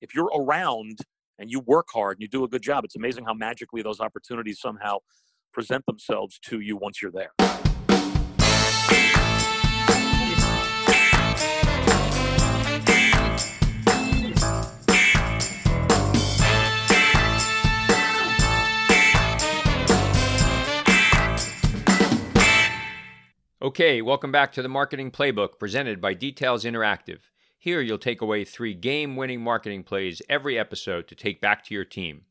if you're around and you work hard and you do a good job, it's amazing how magically those opportunities somehow present themselves to you once you're there. Okay, welcome back to the Marketing Playbook presented by Details Interactive. Here you'll take away three game winning marketing plays every episode to take back to your team.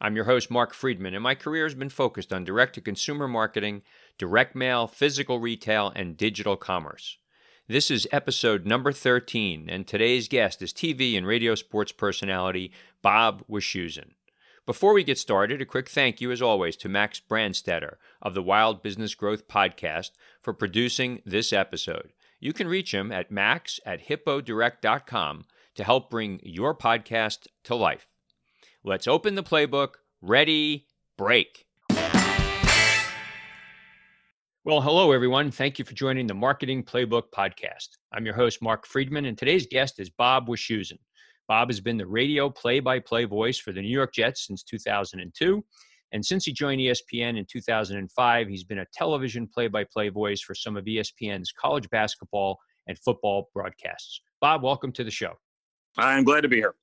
I'm your host, Mark Friedman, and my career has been focused on direct to consumer marketing, direct mail, physical retail, and digital commerce. This is episode number 13, and today's guest is TV and radio sports personality Bob Wischusen. Before we get started, a quick thank you, as always, to Max Brandstetter of the Wild Business Growth Podcast for producing this episode. You can reach him at max at hippodirect.com to help bring your podcast to life. Let's open the playbook. Ready, break. Well, hello, everyone. Thank you for joining the Marketing Playbook podcast. I'm your host, Mark Friedman, and today's guest is Bob Wischusen. Bob has been the radio play by play voice for the New York Jets since 2002. And since he joined ESPN in 2005, he's been a television play by play voice for some of ESPN's college basketball and football broadcasts. Bob, welcome to the show. I'm glad to be here.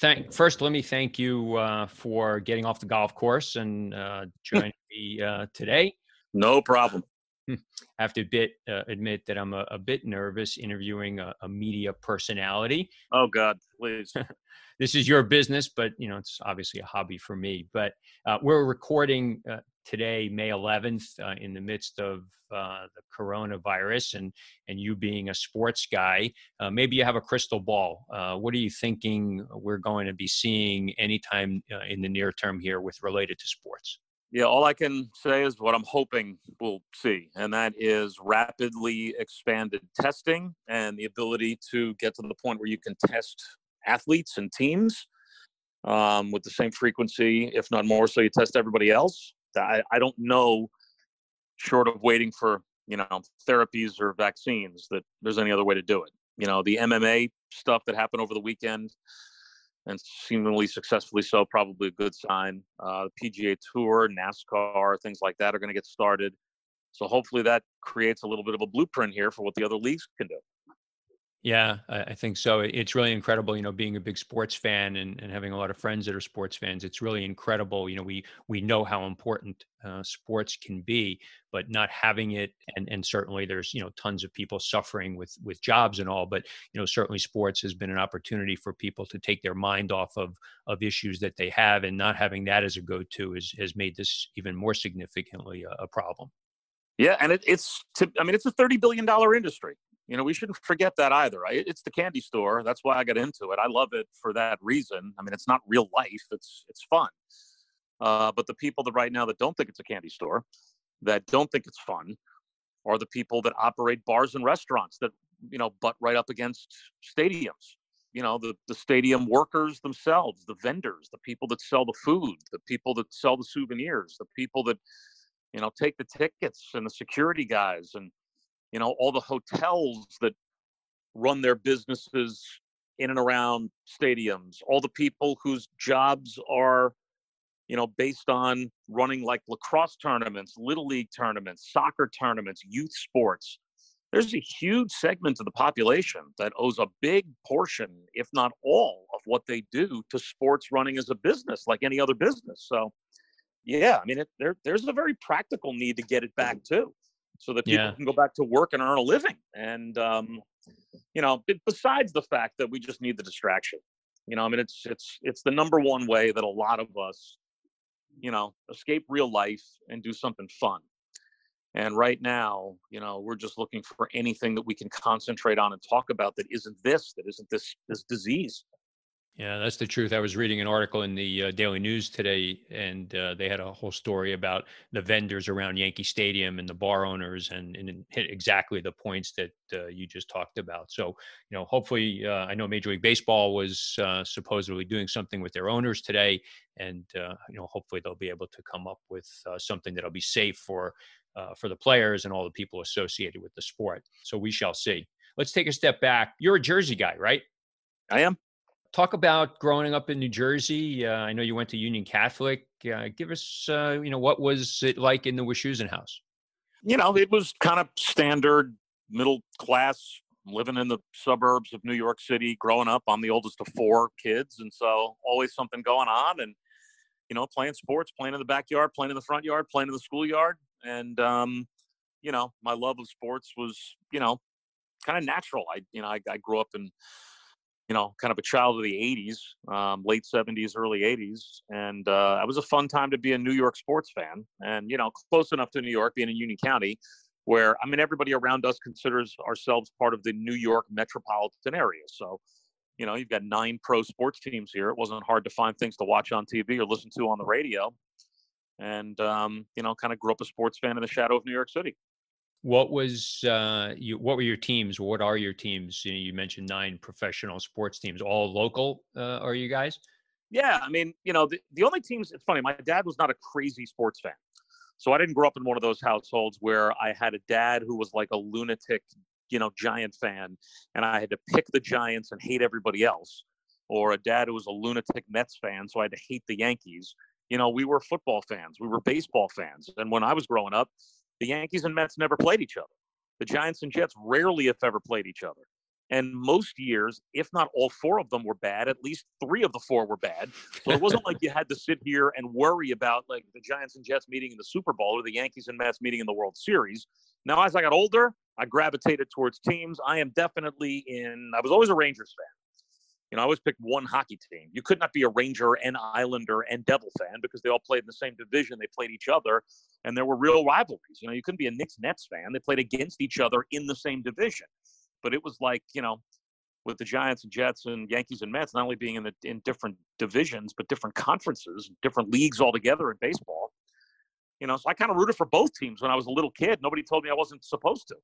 Thank, first, let me thank you uh, for getting off the golf course and uh, joining me uh, today. No problem. I have to admit, uh, admit that I'm a, a, bit nervous interviewing a, a media personality. Oh God, please. this is your business, but you know it's obviously a hobby for me. But uh, we're recording uh, today, May 11th, uh, in the midst of uh, the coronavirus, and and you being a sports guy, uh, maybe you have a crystal ball. what are you thinking we're going to be seeing anytime in the near term here with related to sports? Yeah, all I can say is what I'm hoping we'll see, and that is rapidly expanded testing and the ability to get to the point where you can test athletes and teams um, with the same frequency, if not more so, you test everybody else. I, I don't know, short of waiting for you know therapies or vaccines, that there's any other way to do it. You know, the MMA stuff that happened over the weekend and seemingly successfully so, probably a good sign. Uh, the PGA Tour, NASCAR, things like that are going to get started. So hopefully that creates a little bit of a blueprint here for what the other leagues can do. Yeah, I think so. It's really incredible, you know, being a big sports fan and, and having a lot of friends that are sports fans. It's really incredible. You know, we we know how important uh, sports can be, but not having it, and and certainly there's you know tons of people suffering with with jobs and all. But you know, certainly sports has been an opportunity for people to take their mind off of of issues that they have, and not having that as a go to is has made this even more significantly a, a problem. Yeah, and it, it's to, I mean it's a thirty billion dollar industry. You know, we shouldn't forget that either. It's the candy store. That's why I got into it. I love it for that reason. I mean, it's not real life. It's it's fun. Uh, but the people that right now that don't think it's a candy store, that don't think it's fun, are the people that operate bars and restaurants that you know butt right up against stadiums. You know, the the stadium workers themselves, the vendors, the people that sell the food, the people that sell the souvenirs, the people that you know take the tickets and the security guys and you know all the hotels that run their businesses in and around stadiums all the people whose jobs are you know based on running like lacrosse tournaments little league tournaments soccer tournaments youth sports there's a huge segment of the population that owes a big portion if not all of what they do to sports running as a business like any other business. So yeah i mean it, there, there's a very practical need to get it back too so that people yeah. can go back to work and earn a living. And um, you know, besides the fact that we just need the distraction, you know, I mean, it's it's it's the number one way that a lot of us, you know, escape real life and do something fun. And right now, you know, we're just looking for anything that we can concentrate on and talk about that isn't this, that isn't this this disease. Yeah, that's the truth. I was reading an article in the uh, Daily News today, and uh, they had a whole story about the vendors around Yankee Stadium and the bar owners, and, and hit exactly the points that uh, you just talked about. So, you know, hopefully, uh, I know Major League Baseball was uh, supposedly doing something with their owners today, and uh, you know, hopefully they'll be able to come up with something that'll be safe for for the players and all the people associated with the sport. So we shall see. Let's take a step back. You're a Jersey guy, right? I am talk about growing up in New Jersey. Uh, I know you went to Union Catholic. Uh, give us, uh, you know, what was it like in the Wischusen house? You know, it was kind of standard middle class, living in the suburbs of New York City. Growing up, I'm the oldest of four kids, and so always something going on. And you know, playing sports, playing in the backyard, playing in the front yard, playing in the schoolyard, and um, you know, my love of sports was, you know, kind of natural. I, you know, I, I grew up in you know, kind of a child of the 80s, um, late 70s, early 80s. And uh, it was a fun time to be a New York sports fan and, you know, close enough to New York, being in Union County, where, I mean, everybody around us considers ourselves part of the New York metropolitan area. So, you know, you've got nine pro sports teams here. It wasn't hard to find things to watch on TV or listen to on the radio. And, um, you know, kind of grew up a sports fan in the shadow of New York City. What was uh, you? What were your teams? What are your teams? You, know, you mentioned nine professional sports teams, all local. Uh, are you guys? Yeah, I mean, you know, the, the only teams. It's funny. My dad was not a crazy sports fan, so I didn't grow up in one of those households where I had a dad who was like a lunatic, you know, Giant fan, and I had to pick the Giants and hate everybody else, or a dad who was a lunatic Mets fan, so I had to hate the Yankees. You know, we were football fans, we were baseball fans, and when I was growing up, the Yankees and Mets never played each other. The Giants and Jets rarely, if ever, played each other. And most years, if not all four of them were bad, at least three of the four were bad. So it wasn't like you had to sit here and worry about like the Giants and Jets meeting in the Super Bowl or the Yankees and Mets meeting in the World Series. Now, as I got older, I gravitated towards teams. I am definitely in, I was always a Rangers fan. You know, I always picked one hockey team. You could not be a Ranger and Islander and Devil fan because they all played in the same division. They played each other, and there were real rivalries. You know, you couldn't be a Knicks Nets fan. They played against each other in the same division. But it was like, you know, with the Giants and Jets and Yankees and Mets not only being in the in different divisions but different conferences, different leagues altogether in baseball. You know, so I kind of rooted for both teams when I was a little kid. Nobody told me I wasn't supposed to.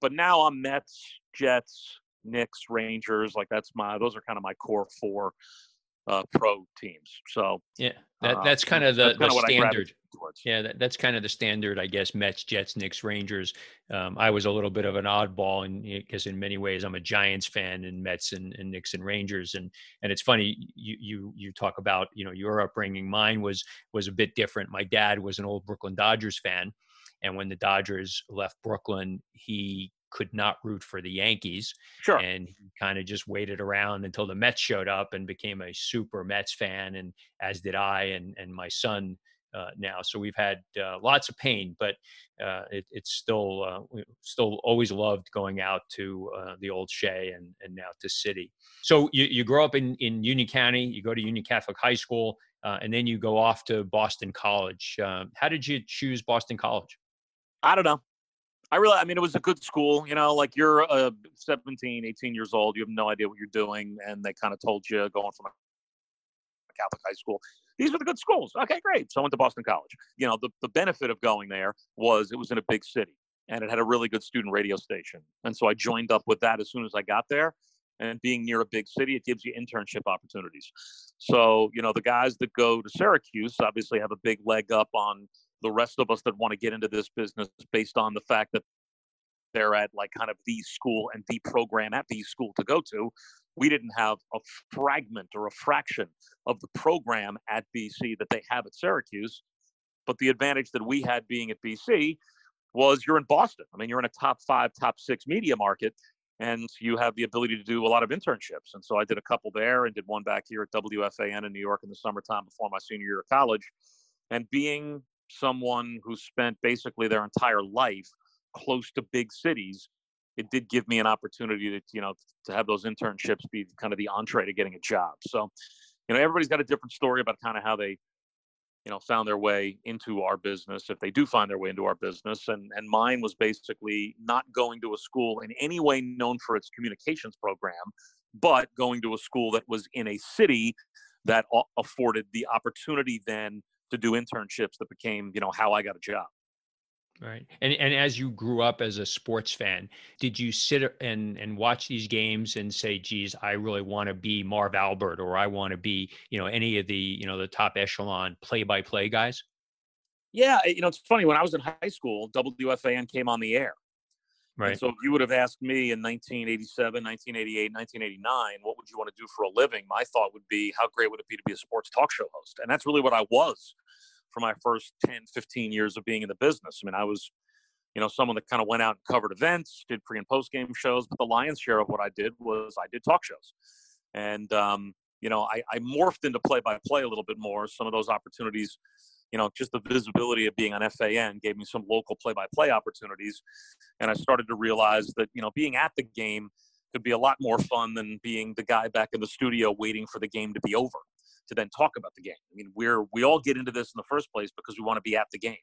But now I'm Mets, Jets, Knicks, Rangers. Like that's my those are kind of my core four uh, pro teams. So yeah, that, uh, that's kind of the, the standard. Yeah, that, that's kind of the standard, I guess. Mets, Jets, Knicks, Rangers. Um, I was a little bit of an oddball, and because in many ways I'm a Giants fan, and Mets and, and Knicks and Rangers, and and it's funny you you you talk about you know your upbringing. Mine was was a bit different. My dad was an old Brooklyn Dodgers fan, and when the Dodgers left Brooklyn, he could not root for the Yankees. Sure. And he kind of just waited around until the Mets showed up and became a super Mets fan, and as did I and and my son. Uh, now, so we've had uh, lots of pain, but uh, it, it's still uh, still always loved going out to uh, the old Shea and and now to Citi. So you, you grow up in in Union County, you go to Union Catholic High School, uh, and then you go off to Boston College. how did you choose Boston College? I don't know. I really, I mean, it was a good school. You know, like you're uh, 17, 18 years old, you have no idea what you're doing, and they kind of told you going from a Catholic high school. These are the good schools. Okay, great. So I went to Boston College. You know, the, the benefit of going there was it was in a big city and it had a really good student radio station. And so I joined up with that as soon as I got there. And being near a big city, it gives you internship opportunities. So, you know, the guys that go to Syracuse obviously have a big leg up on the rest of us that want to get into this business based on the fact that they're at like kind of the school and the program at the school to go to. We didn't have a fragment or a fraction of the program at BC that they have at Syracuse. But the advantage that we had being at BC was you're in Boston. I mean, you're in a top five, top six media market, and you have the ability to do a lot of internships. And so I did a couple there and did one back here at WFAN in New York in the summertime before my senior year of college. And being someone who spent basically their entire life close to big cities, it did give me an opportunity to, you know, to have those internships be kind of the entree to getting a job. So, you know, everybody's got a different story about kind of how they, you know, found their way into our business, if they do find their way into our business. And and mine was basically not going to a school in any way known for its communications program, but going to a school that was in a city that afforded the opportunity then to do internships that became, you know, how I got a job. Right. And and as you grew up as a sports fan, did you sit and and watch these games and say, geez, I really want to be Marv Albert or I want to be, you know, any of the, you know, the top echelon play by play guys? Yeah, eh, you know, it's funny. When I was in high school, WFAN came on the air. Right. And so if you would have asked me in 1987, 1988, 1989, what would you want to do for a living? My thought would be, how great would it be to be a sports talk show host? And that's really what I was for my first 10, 15 years of being in the business. I mean, I was, you know, someone that kind of went out and covered events, did pre and post game shows, but the lion's share of what I did was I did talk shows. And, um, you know, I, I morphed into play by play a little bit more. Some of those opportunities you know, just the visibility of being on FAN gave me some local play-by-play opportunities, and I started to realize that you know being at the game could be a lot more fun than being the guy back in the studio waiting for the game to be over to then talk about the game. I mean, we're we all get into this in the first place because we want to be at the game.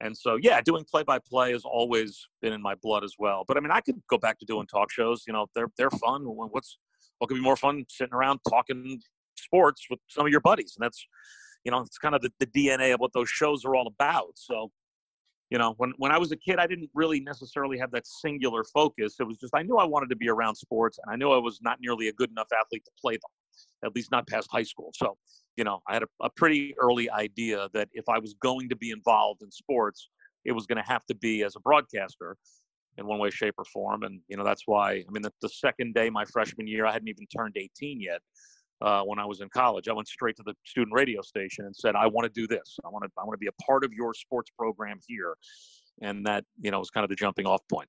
And so, yeah, doing play-by-play has always been in my blood as well. But I mean, I could go back to doing talk shows. You know, they're they're fun. What's what could be more fun sitting around talking sports with some of your buddies? And that's you know, it's kind of the, the DNA of what those shows are all about. So, you know, when, when I was a kid, I didn't really necessarily have that singular focus. It was just, I knew I wanted to be around sports and I knew I was not nearly a good enough athlete to play them, at least not past high school. So, you know, I had a, a pretty early idea that if I was going to be involved in sports, it was going to have to be as a broadcaster in one way, shape, or form. And, you know, that's why, I mean, the, the second day my freshman year, I hadn't even turned 18 yet uh, when I was in college. I went straight to the student radio station and said, "I want to do this. I want to. I want to be a part of your sports program here," and that you know was kind of the jumping off point.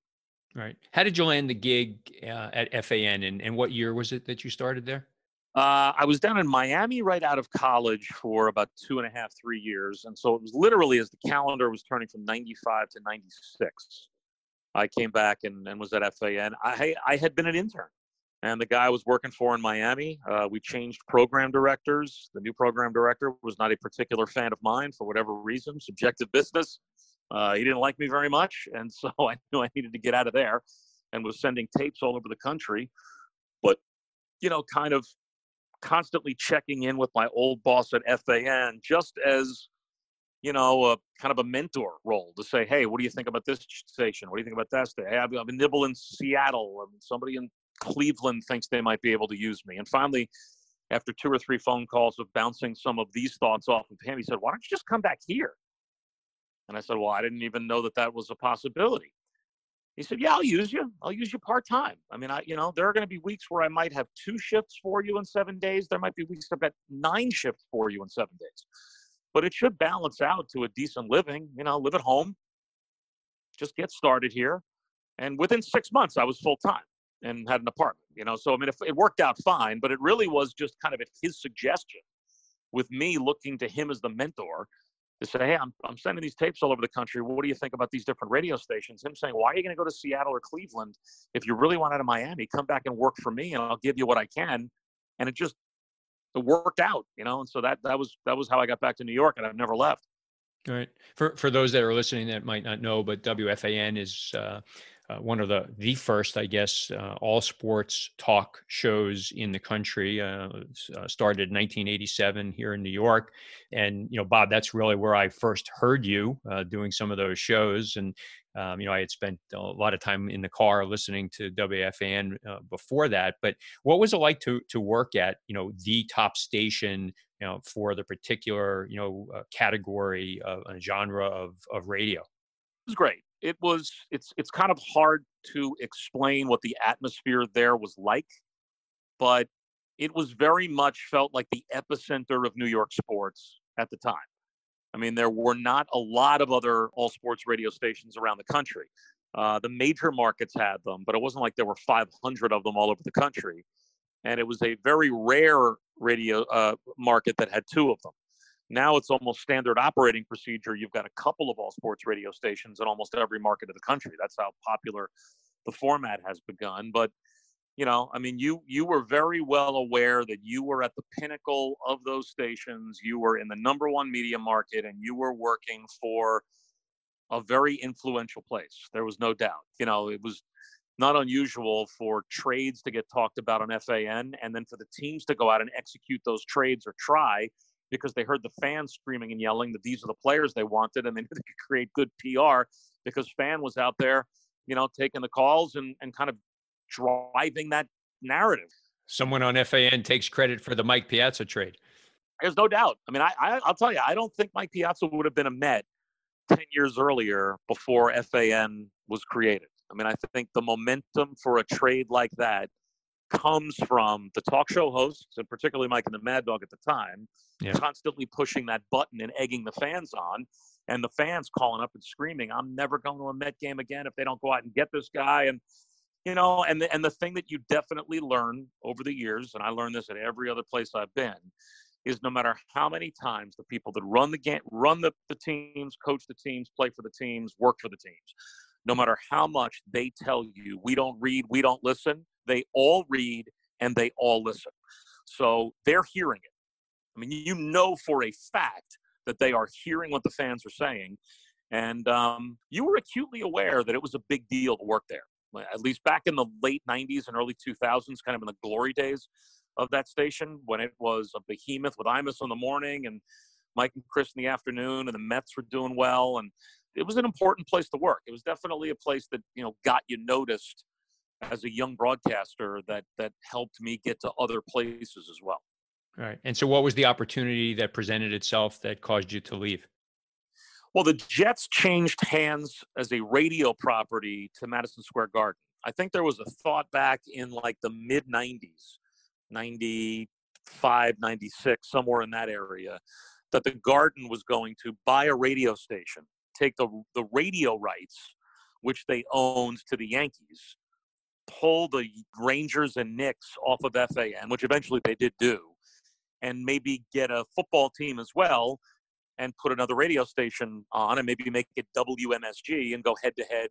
Right. How did you land the gig uh, at FAN, and, and what year was it that you started there? Uh, I was down in Miami right out of college for about two and a half, three years, and so it was literally as the calendar was turning from '95 to '96. I came back and, and was at FAN. I I had been an intern and the guy I was working for in Miami, uh, we changed program directors. The new program director was not a particular fan of mine for whatever reason, subjective business. Uh, he didn't like me very much, and so I knew I needed to get out of there, and was sending tapes all over the country. But you know, kind of constantly checking in with my old boss at FAN, just as you know, a kind of a mentor role to say, hey, what do you think about this station? What do you think about that station? Hey, I've, I've been nibbling in Seattle. and somebody in Cleveland thinks they might be able to use me. And finally, after two or three phone calls of bouncing some of these thoughts off of him, he said, Why don't you just come back here? And I said, Well, I didn't even know that that was a possibility. He said, Yeah, I'll use you. I'll use you part time. I mean, I, you know, there are going to be weeks where I might have two shifts for you in seven days. There might be weeks I've got nine shifts for you in seven days. But it should balance out to a decent living. You know, live at home, just get started here. And within six months, I was full time and had an apartment, you know. So I mean, if it worked out fine, but it really was just kind of at his suggestion, with me looking to him as the mentor to say, hey, I'm I'm sending these tapes all over the country. What do you think about these different radio stations? Him saying, why are you going to go to Seattle or Cleveland if you really want out of Miami? Come back and work for me, and I'll give you what I can. And it just it worked out, you know. And so that that was that was how I got back to New York, and I've never left. All right. For for those that are listening that might not know, but WFAN is uh, uh, one of the the first, I guess, uh, all sports talk shows in the country. Uh, uh started in 1987 here in New York, and you know, Bob, that's really where I first heard you uh, doing some of those shows. And um, you know, I had spent a lot of time in the car listening to WFAN uh, before that. But what was it like to to work at you know the top station? You know, for the particular you know category of genre of of radio. It was great it was it's it's kind of hard to explain what the atmosphere there was like but it was very much felt like the epicenter of new york sports at the time. I mean there were not a lot of other all sports radio stations around the country. Uh, the major markets had them but it wasn't like there were 500 of them all over the country. And it was a very rare radio uh, market that had two of them now it's almost standard operating procedure. You've got a couple of all sports radio stations in almost every market of the country. That's how popular the format has begun. But you know, I mean, you you were very well aware that you were at the pinnacle of those stations. You were in the number one media market, and you were working for a very influential place. There was no doubt. You know, it was not unusual for trades to get talked about on FAN, and then for the teams to go out and execute those trades or try because they heard the fans screaming and yelling that these are the players they wanted and they knew they could create good PR because fan was out there, you know, taking the calls and, and kind of driving that narrative. Someone on FAN takes credit for the Mike Piazza trade. There's no doubt. I mean, I, I I'll tell you, I don't think Mike Piazza would have been a Met 10 years earlier before FAN was created. I mean, I think the momentum for a trade like that comes from the talk show hosts, and particularly Mike and the Mad Dog at the time, yeah. constantly pushing that button and egging the fans on, and the fans calling up and screaming, "I'm never going to a Met game again if they don't go out and get this guy." And you know, and the, and the thing that you definitely learn over the years, and I learned this at every other place I've been, is no matter how many times the people that run the game, run the, the teams, coach the teams, play for the teams, work for the teams, no matter how much they tell you we don't read, we don't listen, they all read and they all listen. So they're hearing it. I mean, you know for a fact that they are hearing what the fans are saying. And um, you were acutely aware that it was a big deal to work there. At least back in the late 90s and early 2000s, kind of in the glory days of that station, when it was a behemoth with Imus in the morning and Mike and Chris in the afternoon, and the Mets were doing well. And it was an important place to work. It was definitely a place that, you know, got you noticed as a young broadcaster that that helped me get to other places as well. Right. And so what was the opportunity that presented itself that caused you to leave? Well, the Jets changed hands as a radio property to Madison Square Garden. I think there was a thought back in like the mid 90s, 95, 96, somewhere in that area, that the Garden was going to buy a radio station, take the, the radio rights, which they owned to the Yankees, pull the Rangers and Knicks off of FAN, which eventually they did do, and maybe get a football team as well and put another radio station on and maybe make it WMSG and go head to head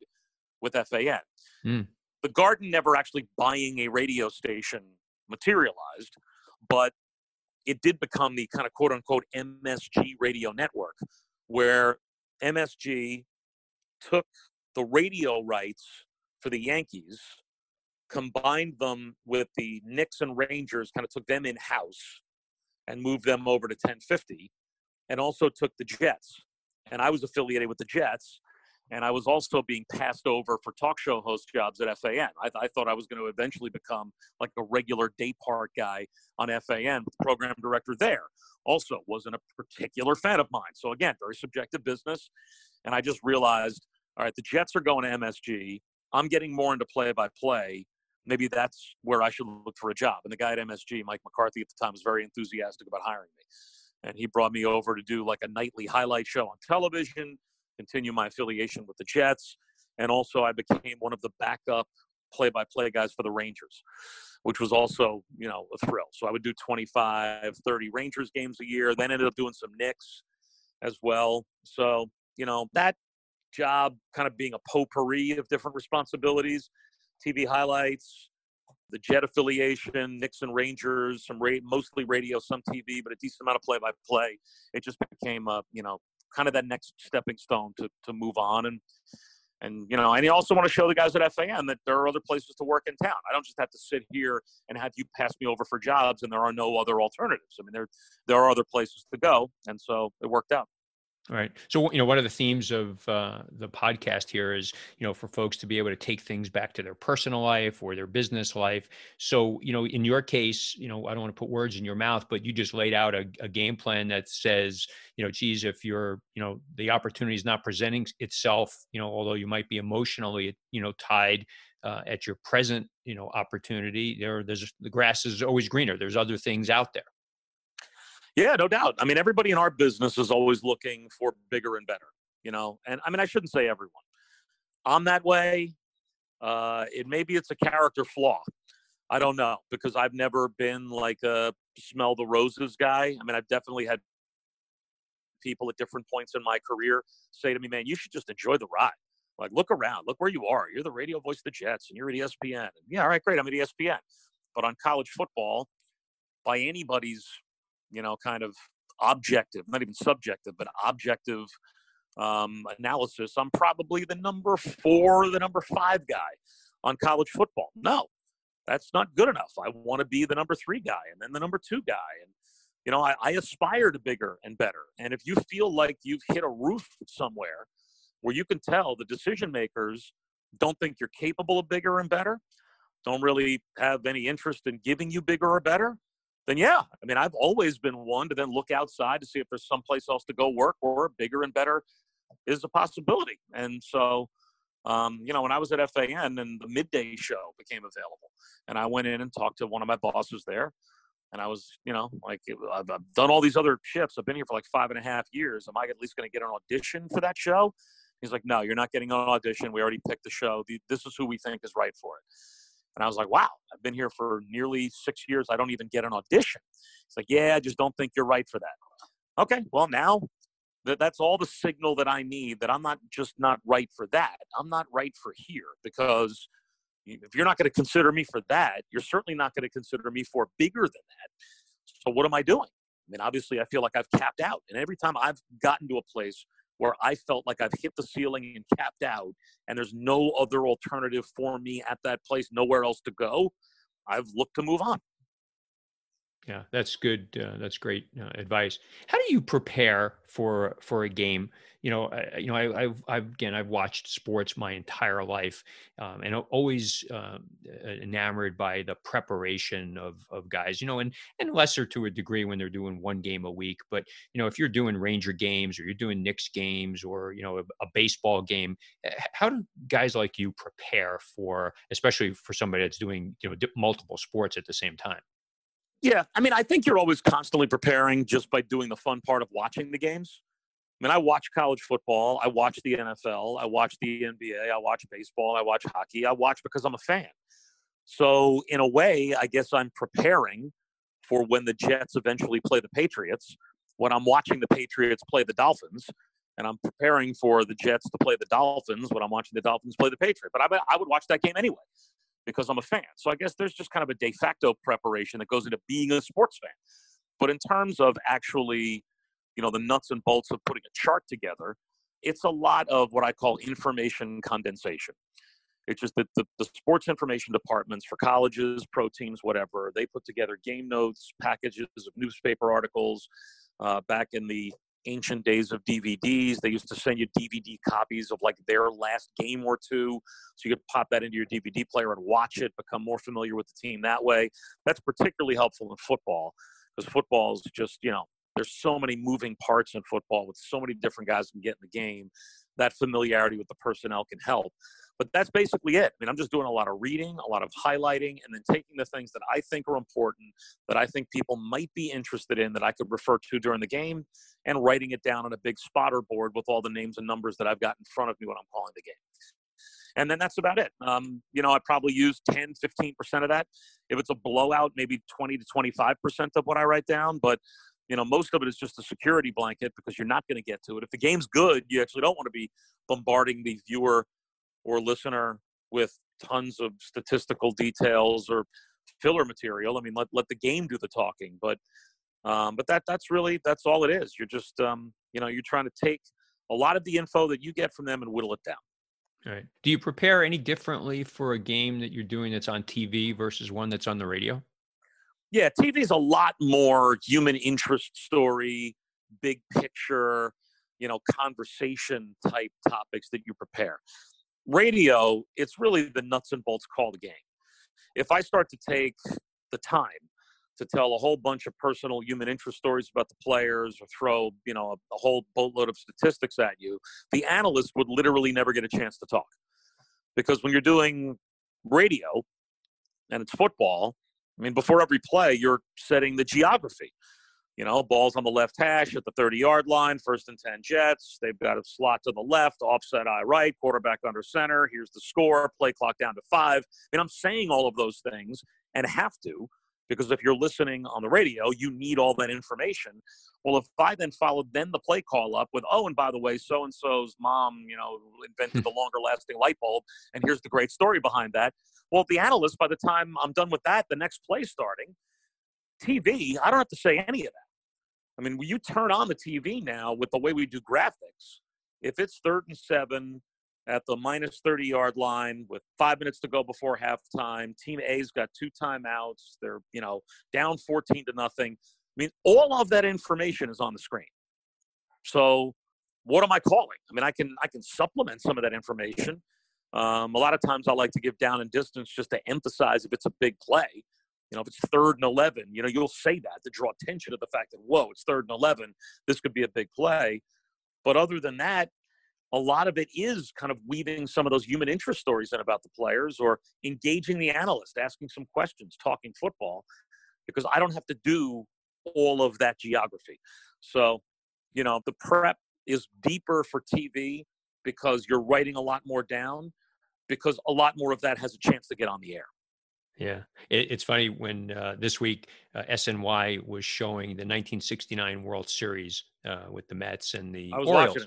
with FAN. Mm. The Garden never actually buying a radio station materialized, but it did become the kind of quote unquote MSG radio network where MSG took the radio rights for the Yankees combined them with the Knicks and Rangers, kind of took them in house and moved them over to 1050, and also took the Jets. And I was affiliated with the Jets, and I was also being passed over for talk show host jobs at FAN. I, th- I thought I was going to eventually become like a regular day part guy on FAN, but the program director there also wasn't a particular fan of mine. So again, very subjective business. And I just realized, all right, the Jets are going to MSG. I'm getting more into play by play maybe that's where I should look for a job. And the guy at MSG, Mike McCarthy at the time, was very enthusiastic about hiring me. And he brought me over to do like a nightly highlight show on television, continue my affiliation with the Jets. And also, I became one of the backup play by play guys for the Rangers, which was also, you know, a thrill. So I would do 25, 30 Rangers games a year, then ended up doing some Knicks as well. So, you know, that job kind of being a potpourri of different responsibilities TV highlights, the Jet affiliation, Nixon Rangers, some ra- mostly radio, some TV, but a decent amount of play-by-play. It just became a you know kind of that next stepping stone to to move on and and you know and you also want to show the guys at FAN that there are other places to work in town. I don't just have to sit here and have you pass me over for jobs and there are no other alternatives. I mean there there are other places to go, and so it worked out. Right. So, you know, one of the themes of uh, the podcast here is, you know, for folks to be able to take things back to their personal life or their business life. So, you know, in your case, you know, I don't want to put words in your mouth, but you just laid out a, a game plan that says, you know, geez, if you're, you know, the opportunity is not presenting itself, you know, although you might be emotionally, you know, tied uh, at your present, you know, opportunity, there, there's the grass is always greener. There's other things out there. Yeah, no doubt. I mean, everybody in our business is always looking for bigger and better, you know. And I mean, I shouldn't say everyone. I'm that way. Uh, it maybe it's a character flaw. I don't know because I've never been like a smell the roses guy. I mean, I've definitely had people at different points in my career say to me, "Man, you should just enjoy the ride. Like, look around, look where you are. You're the radio voice of the Jets, and you're at ESPN. And, yeah, all right, great. I'm at ESPN, but on college football, by anybody's you know, kind of objective, not even subjective, but objective um, analysis, I'm probably the number four, the number five guy on college football. No, that's not good enough. I want to be the number three guy and then the number two guy. And, you know, I, I aspire to bigger and better. And if you feel like you've hit a roof somewhere where you can tell the decision makers don't think you're capable of bigger and better, don't really have any interest in giving you bigger or better, then yeah, I mean, I've always been one to then look outside to see if there's someplace else to go work or bigger and better is a possibility. And so, Um, you know, when I was at FAN and the midday show became available, and I went in and talked to one of my bosses there, and I was, you know, like I've, I've done all these other shifts. I've been here for like five and a half years. Am I at least going to get an audition for that show? He's like, no, you're not getting an audition. We already picked the show. This is who we think is right for it. And I was like, wow, I've been here for nearly six years. I don't even get an audition. It's like, yeah, I just don't think you're right for that. Okay, well, now that that's all the signal that I need that I'm not just not right for that. I'm not right for here because if you're not going to consider me for that, you're certainly not going to consider me for bigger than that. So what am I doing? I mean, obviously, I feel like I've capped out. And every time I've gotten to a place where I felt like I've hit the ceiling and capped out, and there's no other alternative for me at that place, nowhere else to go, I've looked to move on. Yeah, that's good. Uh, that's great uh, advice. How do you prepare for for a game? You know, I, you know, I, have I've again, I've watched sports my entire life, um, and always uh, enamored by the preparation of of guys. You know, and and lesser to a degree when they're doing one game a week. But you know, if you're doing Ranger games or you're doing Knicks games or you know a, a baseball game, how do guys like you prepare for, especially for somebody that's doing you know multiple sports at the same time? Yeah, I mean, I think you're always constantly preparing just by doing the fun part of watching the games. Mean, I watch college football, I watch the NFL, I watch the NBA, I watch baseball, I watch hockey. I watch because I'm a fan. So, in a way, I guess I'm preparing for when the Jets eventually play the Patriots, when I'm watching the Patriots play the Dolphins, and I'm preparing for the Jets to play the Dolphins when I'm watching the Dolphins play the Patriots. But I, I would watch that game anyway because I'm a fan. So I guess there's just kind of a de facto preparation that goes into being a sports fan. But in terms of actually, you know, the nuts and bolts of putting a chart together, it's a lot of what I call information condensation. It's just that the, the sports information departments for colleges, pro teams, whatever, they put together game notes, packages of newspaper articles. Uh, back in the ancient days of DVDs. They used to send you DVD copies of like their last game or two. So you could pop that into your DVD player and watch it, become more familiar with the team that way. That's particularly helpful in football because football is just, you know, there's so many moving parts in football with so many different guys can get in the game. That familiarity with the personnel can help. But that's basically it. I mean, I'm just doing a lot of reading, a lot of highlighting, and then taking the things that I think are important, that I think people might be interested in, that I could refer to during the game, and writing it down on a big spotter board with all the names and numbers that I've got in front of me when I'm calling the game. And then that's about it. Um, you know, I probably use 10, 15% of that. If it's a blowout, maybe 20 to 25% of what I write down. But you know, most of it is just a security blanket because you're not going to get to it. If the game's good, you actually don't want to be bombarding the viewer or listener with tons of statistical details or filler material. I mean, let let the game do the talking. But um, but that that's really that's all it is. You're just um, you know you're trying to take a lot of the info that you get from them and whittle it down. All right. Do you prepare any differently for a game that you're doing that's on TV versus one that's on the radio? Yeah, TV is a lot more human interest story, big picture, you know, conversation type topics that you prepare radio, it's really the nuts and bolts call the game. If I start to take the time to tell a whole bunch of personal human interest stories about the players or throw, you know, a, a whole boatload of statistics at you, the analyst would literally never get a chance to talk. Because when you're doing radio and it's football, I mean, before every play, you're setting the geography. You know, balls on the left hash at the 30 yard line, first and 10 Jets. They've got a slot to the left, offset eye right, quarterback under center. Here's the score, play clock down to five. I mean, I'm saying all of those things and have to because if you're listening on the radio, you need all that information. Well, if I then followed then the play call up with, oh, and by the way, so and so's mom, you know, invented hmm. the longer lasting light bulb, and here's the great story behind that. Well, the analyst, by the time I'm done with that, the next play starting, TV, I don't have to say any of that. I mean, when you turn on the TV now with the way we do graphics, if it's third and seven at the minus 30 yard line with five minutes to go before halftime, team A's got two timeouts. They're, you know, down 14 to nothing. I mean, all of that information is on the screen. So what am I calling? I mean, I can I can supplement some of that information. Um, a lot of times I like to give down and distance just to emphasize if it's a big play. You know, if it's third and 11, you know, you'll say that to draw attention to the fact that, whoa, it's third and 11. This could be a big play. But other than that, a lot of it is kind of weaving some of those human interest stories in about the players or engaging the analyst, asking some questions, talking football, because I don't have to do all of that geography. So, you know, the prep is deeper for TV because you're writing a lot more down because a lot more of that has a chance to get on the air. Yeah, it, it's funny when uh, this week uh, SNY was showing the 1969 World Series uh, with the Mets and the I was Orioles.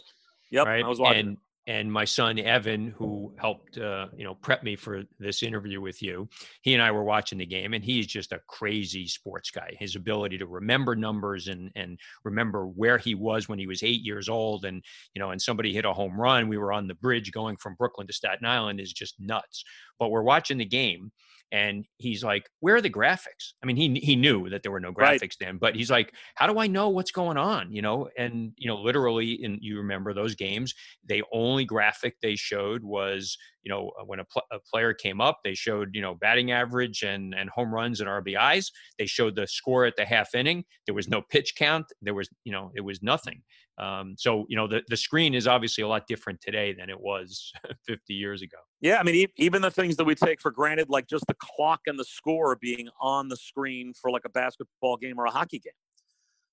Yep, right? I was watching. And, and my son Evan, who helped uh, you know prep me for this interview with you, he and I were watching the game, and he's just a crazy sports guy. His ability to remember numbers and and remember where he was when he was eight years old, and you know, and somebody hit a home run. We were on the bridge going from Brooklyn to Staten Island is just nuts. But we're watching the game, and he's like, "Where are the graphics?" I mean, he he knew that there were no graphics right. then, but he's like, "How do I know what's going on?" You know, and you know, literally, and you remember those games, the only graphic they showed was you know uh, when a, pl- a, player came up they showed you know batting average and and home runs and rbis they showed the score at the half inning there was no pitch count there was you know it was nothing um, so you know the, the screen is obviously a lot different today than it was 50 years ago yeah i mean even the things that we take for granted like just the clock and the score being on the screen for like a basketball game or a hockey game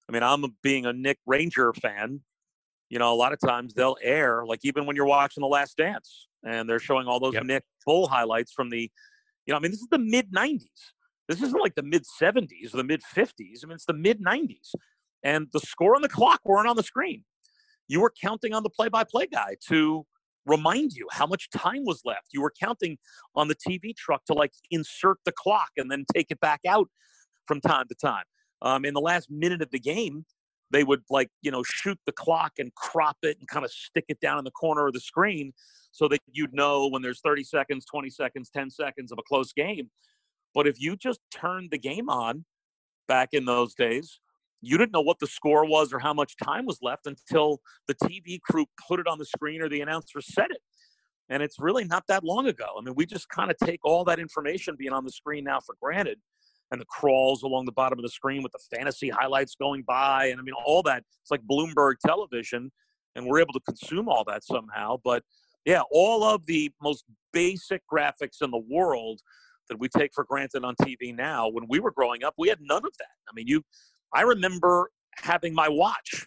i mean i'm a, being a Knick ranger fan you know, a lot of times they'll air, like even when you're watching The Last Dance and they're showing all those yep. Knick Bull highlights from the, you know, I mean, this is the mid 90s. This isn't like the mid 70s or the mid 50s. I mean, it's the mid 90s. And the score and the clock weren't on the screen. You were counting on the play by play guy to remind you how much time was left. You were counting on the TV truck to like insert the clock and then take it back out from time to time. Um, in the last minute of the game, they would like you know shoot the clock and crop it and kind of stick it down in the corner of the screen so that you'd know when there's 30 seconds 20 seconds 10 seconds of a close game but if you just turned the game on back in those days you didn't know what the score was or how much time was left until the tv crew put it on the screen or the announcer said it and it's really not that long ago i mean we just kind of take all that information being on the screen now for granted and the crawls along the bottom of the screen with the fantasy highlights going by. And I mean, all that. It's like Bloomberg television, and we're able to consume all that somehow. But yeah, all of the most basic graphics in the world that we take for granted on TV now, when we were growing up, we had none of that. I mean, you, I remember having my watch,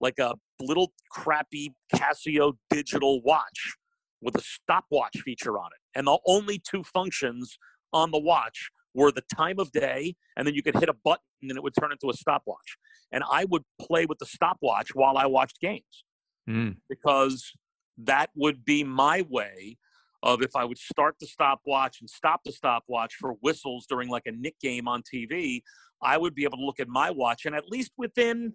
like a little crappy Casio digital watch with a stopwatch feature on it. And the only two functions on the watch were the time of day, and then you could hit a button and it would turn into a stopwatch. And I would play with the stopwatch while I watched games mm. because that would be my way of if I would start the stopwatch and stop the stopwatch for whistles during like a Knick game on TV, I would be able to look at my watch and at least within,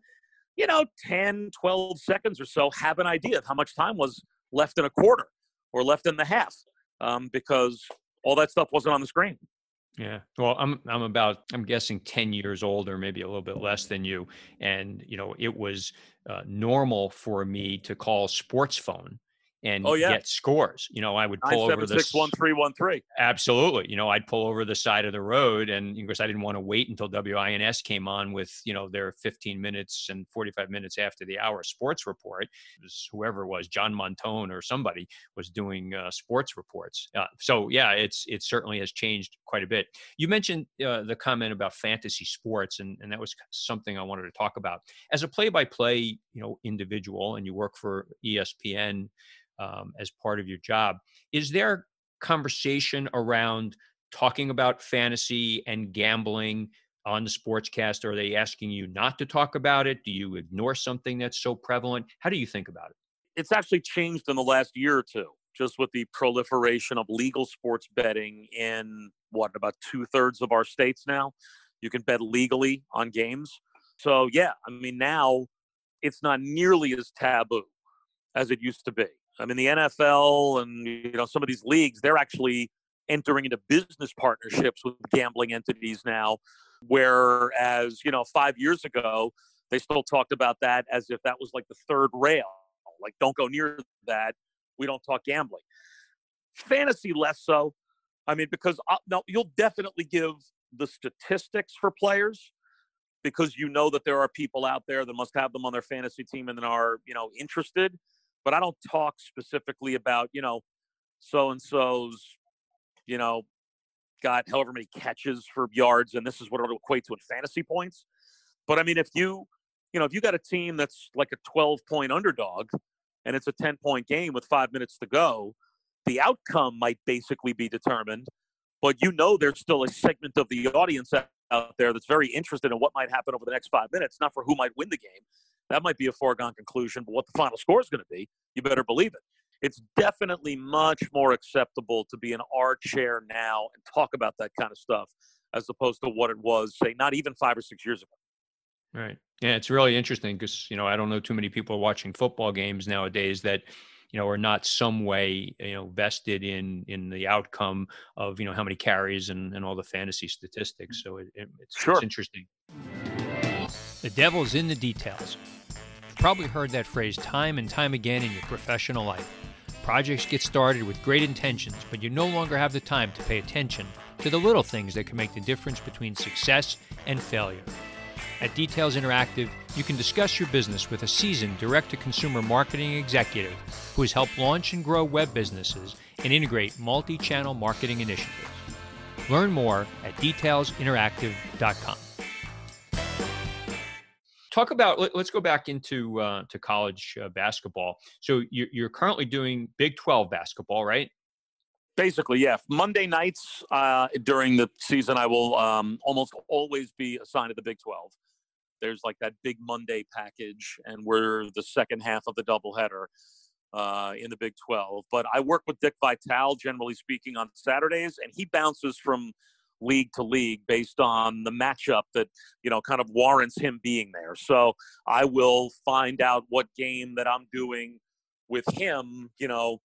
you know, 10, 12 seconds or so, have an idea of how much time was left in a quarter or left in the half um, because all that stuff wasn't on the screen. Yeah. Well, I'm I'm about I'm guessing 10 years older, maybe a little bit less than you. And you know, it was uh, normal for me to call sports phone and oh, yeah. get scores. You know, I would pull over the six one three one three. Absolutely. You know, I'd pull over the side of the road, and of course, I didn't want to wait until WINS came on with you know their 15 minutes and 45 minutes after the hour sports report. It was whoever it was, John Montone or somebody was doing uh, sports reports. Uh, so yeah, it's it certainly has changed quite a bit. You mentioned uh, the comment about fantasy sports, and and that was something I wanted to talk about as a play-by-play you know individual, and you work for ESPN um, as part of your job. Is there conversation around talking about fantasy and gambling on the sportscast? Are they asking you not to talk about it? Do you ignore something that's so prevalent? How do you think about it? It's actually changed in the last year or two, just with the proliferation of legal sports betting in what about two thirds of our states now. You can bet legally on games. So, yeah, I mean, now it's not nearly as taboo as it used to be. I mean, the NFL and you know some of these leagues, they're actually entering into business partnerships with gambling entities now. Whereas you know five years ago, they still talked about that as if that was like the third rail. Like, don't go near that. We don't talk gambling. Fantasy less so. I mean, because uh, no, you'll definitely give the statistics for players because you know that there are people out there that must have them on their fantasy team and then are you know interested but I don't talk specifically about, you know, so and so's, you know, got however many catches for yards, and this is what it'll equate to in fantasy points. But I mean, if you, you know, if you got a team that's like a 12 point underdog and it's a 10 point game with five minutes to go, the outcome might basically be determined. But you know, there's still a segment of the audience out there that's very interested in what might happen over the next five minutes, not for who might win the game. That might be a foregone conclusion, but what the final score is going to be, you better believe it. It's definitely much more acceptable to be in our chair now and talk about that kind of stuff as opposed to what it was, say, not even five or six years ago. Right. Yeah, it's really interesting because you know I don't know too many people watching football games nowadays that you know are not some way you know vested in in the outcome of you know how many carries and, and all the fantasy statistics. Mm. So it, it, it's, sure. it's interesting. The devil's in the details. You've probably heard that phrase time and time again in your professional life. Projects get started with great intentions, but you no longer have the time to pay attention to the little things that can make the difference between success and failure. At Details Interactive, you can discuss your business with a seasoned direct to consumer marketing executive who has helped launch and grow web businesses and integrate multi channel marketing initiatives. Learn more at detailsinteractive.com. Talk about. Let, us go back into uh, to college uh, basketball. So you're, you're currently doing Big 12 basketball, right? Basically, yeah. Monday nights uh, during the season, I will um, almost always be assigned to the Big 12 there's like that big Monday package, and we're the second half of the doubleheader uh, in the Big 12. But I work with Dick Vitale, generally speaking, on Saturdays, and he bounces from league to league based on the matchup that you know kind of warrants him being there. So I will find out what game that I'm doing with him, you know,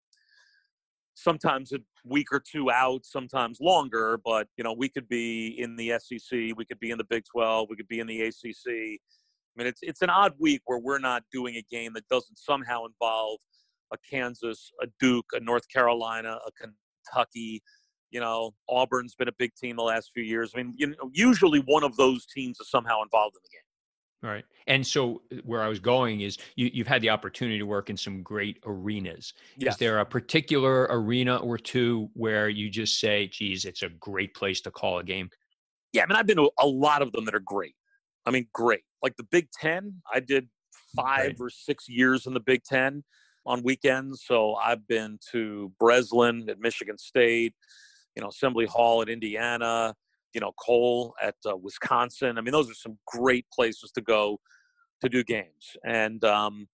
sometimes a week or two out, sometimes longer. But you know, we could be in the SEC, we could be in the Big 12, we could be in the ACC. I mean, it's it's an odd week where we're not doing a game that doesn't somehow involve a Kansas, a Duke, a North Carolina, a Kentucky. You know, Auburn's been a big team the last few years. I mean, you know, usually one of those teams is somehow involved in the game. Right. And so uh, where I was going is you, you've had the opportunity to work in some great arenas. Yes. Is there a particular arena or two where you just say, geez, it's a great place to call a game? Yeah, I mean, I've been to a lot of them that are great. I mean, great. Like the Big Ten, I did five right. or six years in the Big Ten on weekends. So I've been to Breslin at Michigan State, you know, Assembly Hall at Indiana, you know, Kohl at uh, Wisconsin. I mean, those are some great places to go to do games. And um,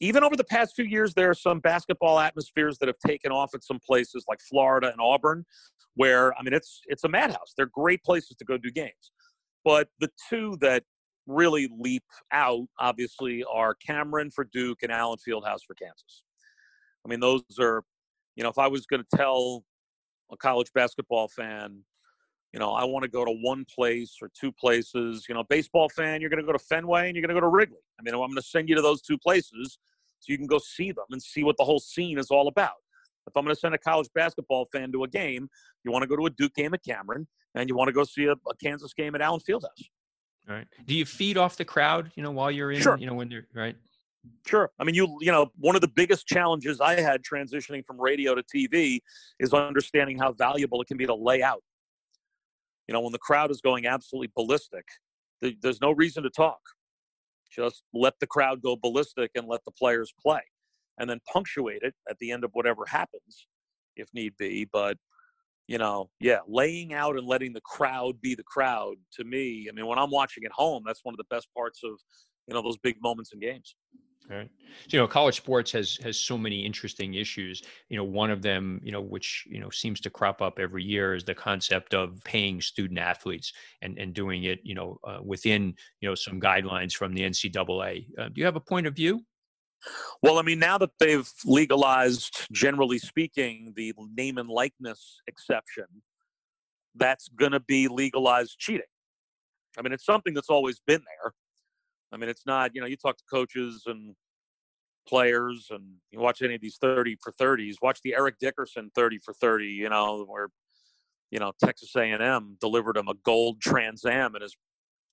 even over the past few years, there are some basketball atmospheres that have taken off at some places like Florida and Auburn, where I mean, it's it's a madhouse. They're great places to go do games. But the two that really leap out, obviously, are Cameron for Duke and Allen Fieldhouse for Kansas. I mean, those are, you know, if I was going to tell a college basketball fan you know, I want to go to one place or two places. You know, baseball fan, you're going to go to Fenway and you're going to go to Wrigley. I mean, I'm going to send you to those two places so you can go see them and see what the whole scene is all about. If I'm going to send a college basketball fan to a game, you want to go to a Duke game at Cameron and you want to go see a, a Kansas game at Allen Fieldhouse. All right. Do you feed off the crowd, you know, while you're in, sure. you know, when you're right? Sure. I mean, you you know, one of the biggest challenges I had transitioning from radio to TV is understanding how valuable it can be to lay out you know, when the crowd is going absolutely ballistic, there's no reason to talk. Just let the crowd go ballistic and let the players play, and then punctuate it at the end of whatever happens, if need be. But you know, yeah, laying out and letting the crowd be the crowd. To me, I mean, when I'm watching at home, that's one of the best parts of you know those big moments in games. Right. So, you know, college sports has has so many interesting issues. You know, one of them, you know, which you know seems to crop up every year is the concept of paying student athletes and and doing it, you know, uh, within you know some guidelines from the NCAA. Uh, do you have a point of view? Well, I mean, now that they've legalized, generally speaking, the name and likeness exception, that's going to be legalized cheating. I mean, it's something that's always been there. I mean, it's not, you know, you talk to coaches and players and you watch any of these 30 for 30s, watch the Eric Dickerson 30 for 30, you know, where, you know, Texas A&M delivered him a gold Trans Am in his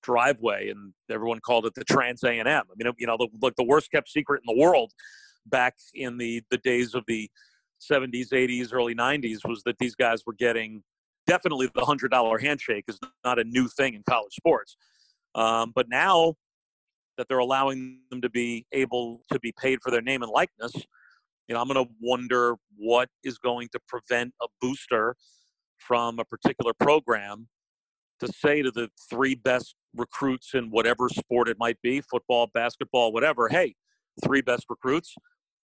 driveway and everyone called it the Trans A&M. I mean, you know, the, like the worst kept secret in the world back in the the days of the 70s, 80s, early 90s was that these guys were getting definitely the hundred dollar handshake is not a new thing in college sports. Um, but now that they're allowing them to be able to be paid for their name and likeness, you know, I'm going to wonder what is going to prevent a booster from a particular program to say to the three best recruits in whatever sport it might be football, basketball, whatever hey, three best recruits,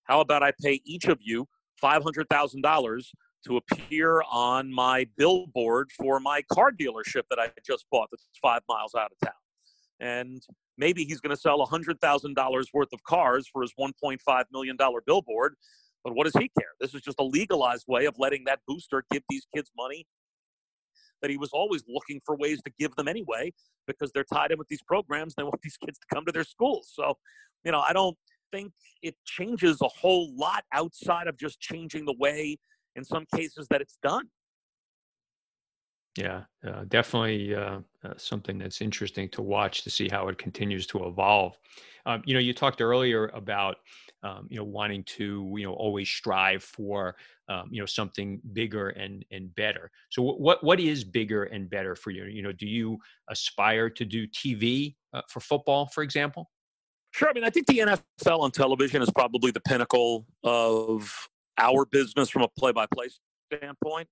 how about I pay each of you $500,000 to appear on my billboard for my car dealership that I just bought that's five miles out of town? And maybe he's going to sell $100,000 worth of cars for his $1.5 million billboard. But what does he care? This is just a legalized way of letting that booster give these kids money that he was always looking for ways to give them anyway because they're tied in with these programs. They want these kids to come to their schools. So, you know, I don't think it changes a whole lot outside of just changing the way, in some cases, that it's done. Yeah, uh, definitely uh, uh, something that's interesting to watch to see how it continues to evolve. Um, you know, you talked earlier about um, you know wanting to you know always strive for um, you know something bigger and and better. So what what is bigger and better for you? You know, do you aspire to do TV uh, for football, for example? Sure. I mean, I think the NFL on television is probably the pinnacle of our business from a play-by-play standpoint.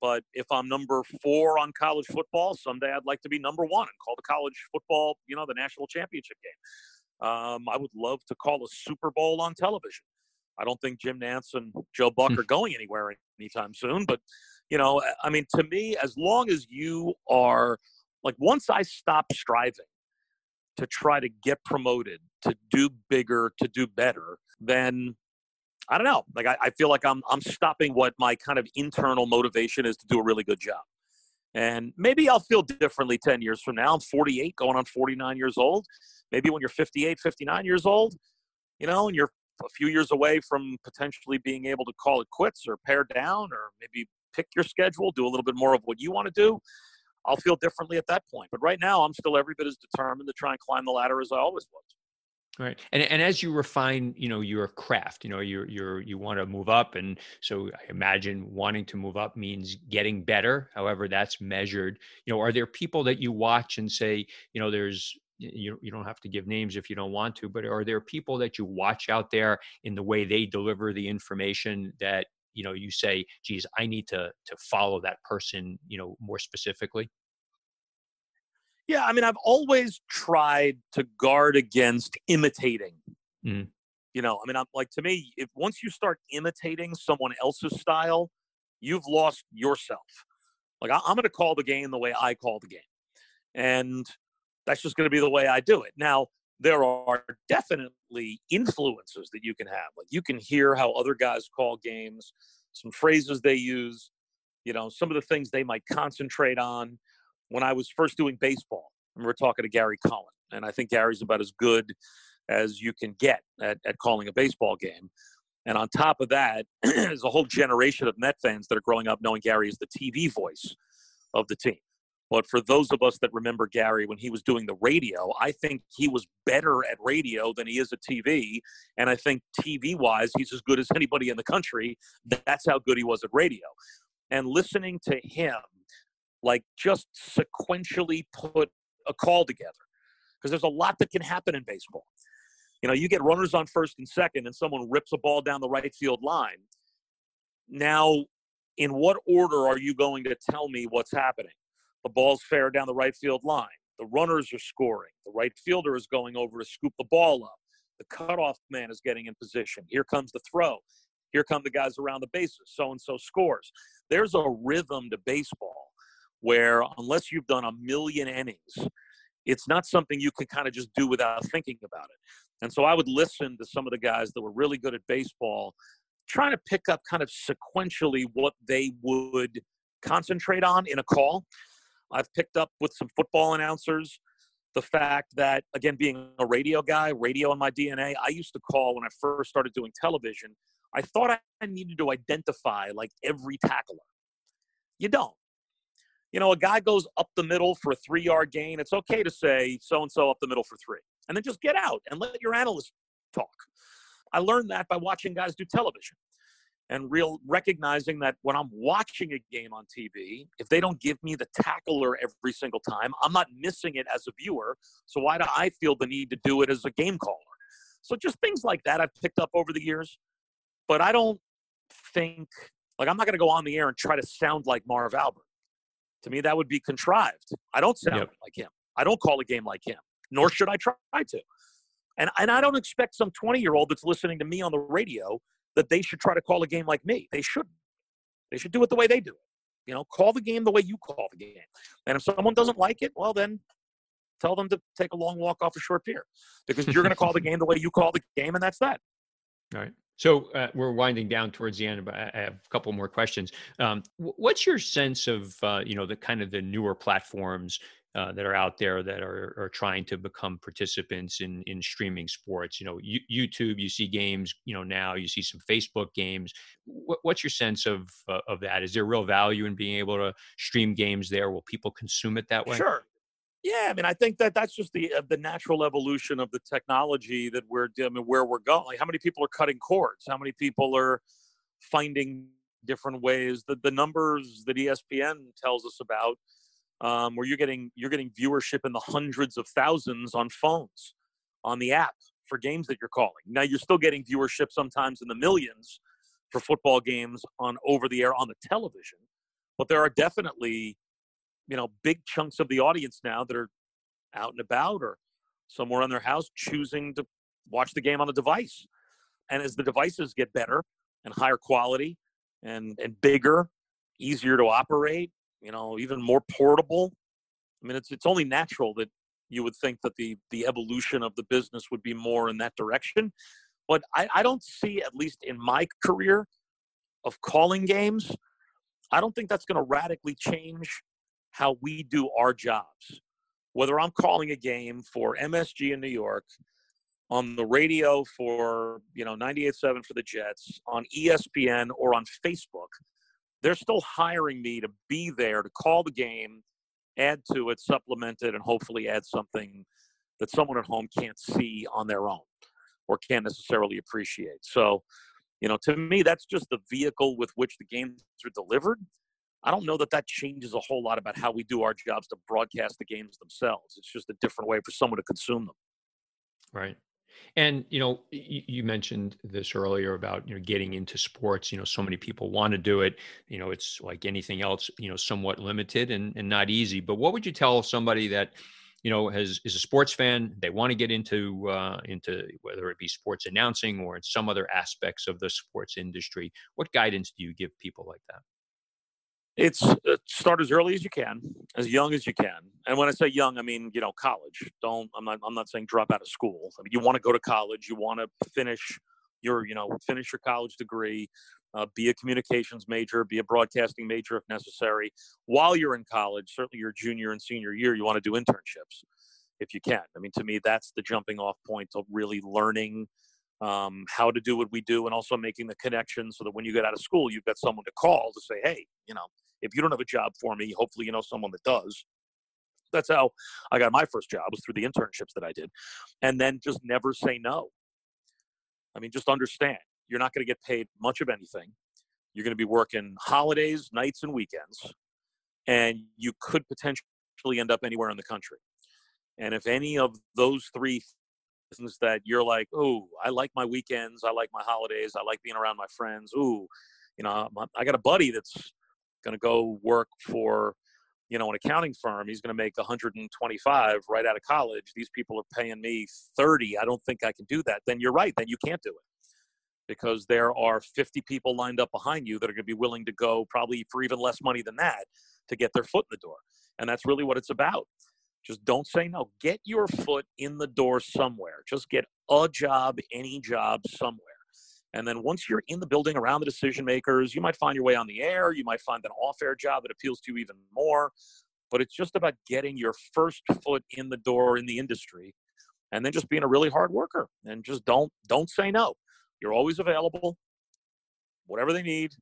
But if I'm number four on college football, someday I'd like to be number one and call the college football, you know, the national championship game. Um, I would love to call a Super Bowl on television. I don't think Jim Nantz and Joe Buck hmm. are going anywhere anytime soon. But, you know, I mean, to me, as long as you are like, once I stop striving to try to get promoted, to do bigger, to do better, then I don't know. Like I, I, feel like I'm I'm stopping what my kind of internal motivation is to do a really good job. And maybe I'll feel differently 10 years from now. I'm 48, going on 49 years old. Maybe when you're 58, 59 years old, you know, and you're a few years away from potentially being able to call it quits or pare down or maybe pick your schedule, do a little bit more of what you want to do. I'll feel differently at that point. But right now, I'm still every bit as determined to try and climb the ladder as I always was. Right. And and as you refine, you know, your craft, you know, you're you're you want to move up. And so I imagine wanting to move up means getting better, however that's measured. You know, are there people that you watch and say, you know, there's you, you don't have to give names if you don't want to, but are there people that you watch out there in the way they deliver the information that, you know, you say, geez, I need to to follow that person, you know, more specifically? Yeah, I mean, I've always tried to guard against imitating. Mm. You know, I mean, I'm like to me, if once you start imitating someone else's style, you've lost yourself. Like I, I'm going to call the game the way I call the game, and that's just going to be the way I do it. Now, there are definitely influences that you can have. Like you can hear how other guys call games, some phrases they use, you know, some of the things they might concentrate on when I was first doing baseball. And we are talking to Gary Cohen, and I think Gary's about as good as you can get at, at calling a baseball game. And on top of that, there's a whole generation of Met fans that are growing up knowing Gary is the TV voice of the team. But for those of us that remember Gary when he was doing the radio, I think he was better at radio than he is at TV. And I think TV wise, he's as good as anybody in the country. That's how good he was at radio. And listening to him like just sequentially put a call together because there's a lot that can happen in baseball. You know, you get runners on first and second, and someone rips a ball down the right field line. Now, in what order are you going to tell me what's happening? The ball's fair down the right field line. The runners are scoring. The right fielder is going over to scoop the ball up. The cutoff man is getting in position. Here comes the throw. Here come the guys around the bases. So and so scores. There's a rhythm to baseball where unless you've done a million innings, it's not something you can kind of just do without thinking about it. And so I would listen to some of the guys that were really good at baseball, trying to pick up kind of sequentially what they would concentrate on in a call. I've picked up with some football announcers the fact that, again, being a radio guy, radio in my DNA, I used to call when I first started doing television. I thought I needed to identify like every tackler. You don't you know, a guy goes up the middle for a three yard gain, it's okay to say so and so up the middle for three. And then just get out and let your analyst talk. I learned that by watching guys do television and real recognizing that when I'm watching a game on TV, if they don't give me the tackler every single time, I'm not missing it as a viewer. So why do I feel the need to do it as a game caller? So just things like that I've picked up over the years. But I don't think like I'm not going to go on the air and try to sound like Marv Albert. To me, that would be contrived. I don't sound yep. like him. I don't call a game like him, nor should I try to. And and I don't expect some 20 year old that's listening to me on the radio that they should try to call a game like me. They shouldn't. They should do it the way they do it. You know, call the game the way you call the game. And if someone doesn't like it, well, then tell them to take a long walk off a short pier because you're going to call the game the way you call the game, and that's that. All right. So uh, we're winding down towards the end, but I have a couple more questions. Um, what's your sense of uh, you know the kind of the newer platforms uh, that are out there that are, are trying to become participants in in streaming sports. You know, YouTube, you see games. You know, now you see some Facebook games. W- what's your sense of uh, of that? Is there real value in being able to stream games there? Will people consume it that way? Sure. Yeah, I mean, I think that that's just the uh, the natural evolution of the technology that we're I mean, where we're going. Like how many people are cutting cords? How many people are finding different ways? The the numbers that ESPN tells us about um, where you're getting you're getting viewership in the hundreds of thousands on phones, on the app for games that you're calling. Now you're still getting viewership sometimes in the millions for football games on over the air on the television, but there are definitely you know big chunks of the audience now that are out and about or somewhere in their house choosing to watch the game on a device. And as the devices get better and higher quality and and bigger, easier to operate, you know, even more portable. I mean, it's it's only natural that you would think that the the evolution of the business would be more in that direction. But I, I don't see, at least in my career of calling games, I don't think that's going to radically change how we do our jobs. Whether I'm calling a game for MSG in New York, on the radio for you know 98.7 for the Jets, on ESPN or on Facebook, they're still hiring me to be there to call the game, add to it, supplement it, and hopefully add something that someone at home can't see on their own or can't necessarily appreciate. So, you know, to me, that's just the vehicle with which the games are delivered. I don't know that that changes a whole lot about how we do our jobs to broadcast the games themselves. It's just a different way for someone to consume them. Right. And you know, you mentioned this earlier about you know getting into sports. You know, so many people want to do it. You know, it's like anything else. You know, somewhat limited and, and not easy. But what would you tell somebody that you know has is a sports fan? They want to get into uh, into whether it be sports announcing or in some other aspects of the sports industry. What guidance do you give people like that? It's uh, start as early as you can, as young as you can. And when I say young, I mean you know college. Don't I'm not I'm not saying drop out of school. I mean, you want to go to college. You want to finish your you know finish your college degree. Uh, be a communications major, be a broadcasting major if necessary. While you're in college, certainly your junior and senior year, you want to do internships if you can. I mean, to me, that's the jumping off point of really learning um, how to do what we do and also making the connection so that when you get out of school, you've got someone to call to say, hey, you know, if you don't have a job for me, hopefully you know someone that does. That's how I got my first job was through the internships that I did. And then just never say no. I mean, just understand you're not going to get paid much of anything. You're going to be working holidays, nights, and weekends, and you could potentially end up anywhere in the country. And if any of those three that you're like, oh, I like my weekends, I like my holidays, I like being around my friends. Ooh, you know, I got a buddy that's going to go work for you know an accounting firm he's going to make 125 right out of college these people are paying me 30 i don't think i can do that then you're right then you can't do it because there are 50 people lined up behind you that are going to be willing to go probably for even less money than that to get their foot in the door and that's really what it's about just don't say no get your foot in the door somewhere just get a job any job somewhere and then once you're in the building around the decision makers, you might find your way on the air. You might find an off air job that appeals to you even more. But it's just about getting your first foot in the door in the industry and then just being a really hard worker and just don't don't say no. You're always available, whatever they need.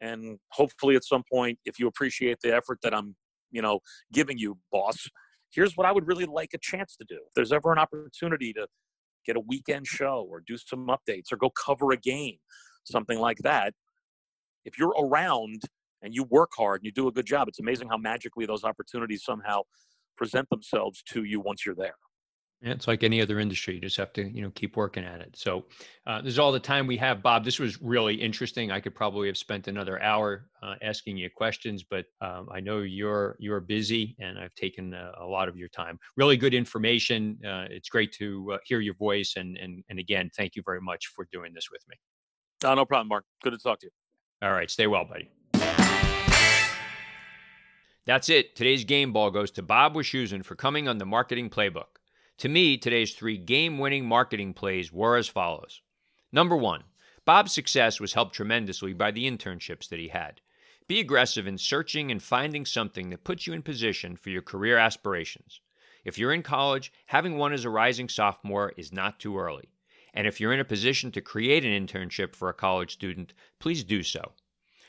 And hopefully at some point, if you appreciate the effort that I'm, you know, giving you, boss, here's what I would really like a chance to do. If there's ever an opportunity to get a weekend show or do some updates or go cover a game, something like that. If you're around and you work hard and you do a good job, it's amazing how magically those opportunities somehow present themselves to you once you're there. Yeah, it's like any other industry. You just have to, you know, keep working at it. So, uh, this is all the time we have, Bob. This was really interesting. I could probably have spent another hour uh, asking you questions, but um, I know you're you're busy, and I've taken a, a lot of your time. Really good information. Uh, it's great to uh, hear your voice, and and and again, thank you very much for doing this with me. Oh, no problem, Mark. Good to talk to you. All right, stay well, buddy. That's it. Today's game ball goes to Bob Wischusen for coming on the marketing playbook. To me, today's three game winning marketing plays were as follows. Number one, Bob's success was helped tremendously by the internships that he had. Be aggressive in searching and finding something that puts you in position for your career aspirations. If you're in college, having one as a rising sophomore is not too early. And if you're in a position to create an internship for a college student, please do so.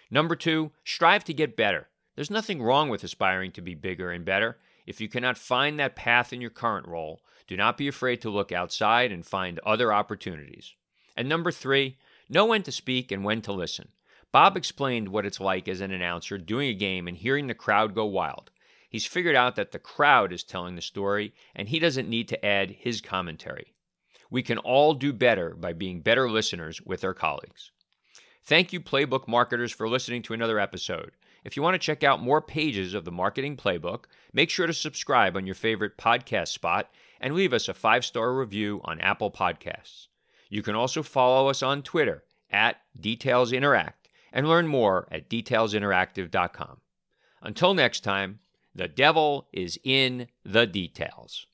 Number two, strive to get better. There's nothing wrong with aspiring to be bigger and better. If you cannot find that path in your current role, do not be afraid to look outside and find other opportunities. And number three, know when to speak and when to listen. Bob explained what it's like as an announcer doing a game and hearing the crowd go wild. He's figured out that the crowd is telling the story and he doesn't need to add his commentary. We can all do better by being better listeners with our colleagues. Thank you, Playbook marketers, for listening to another episode. If you want to check out more pages of the Marketing Playbook, make sure to subscribe on your favorite podcast spot and leave us a five star review on Apple Podcasts. You can also follow us on Twitter at Details Interact and learn more at detailsinteractive.com. Until next time, the devil is in the details.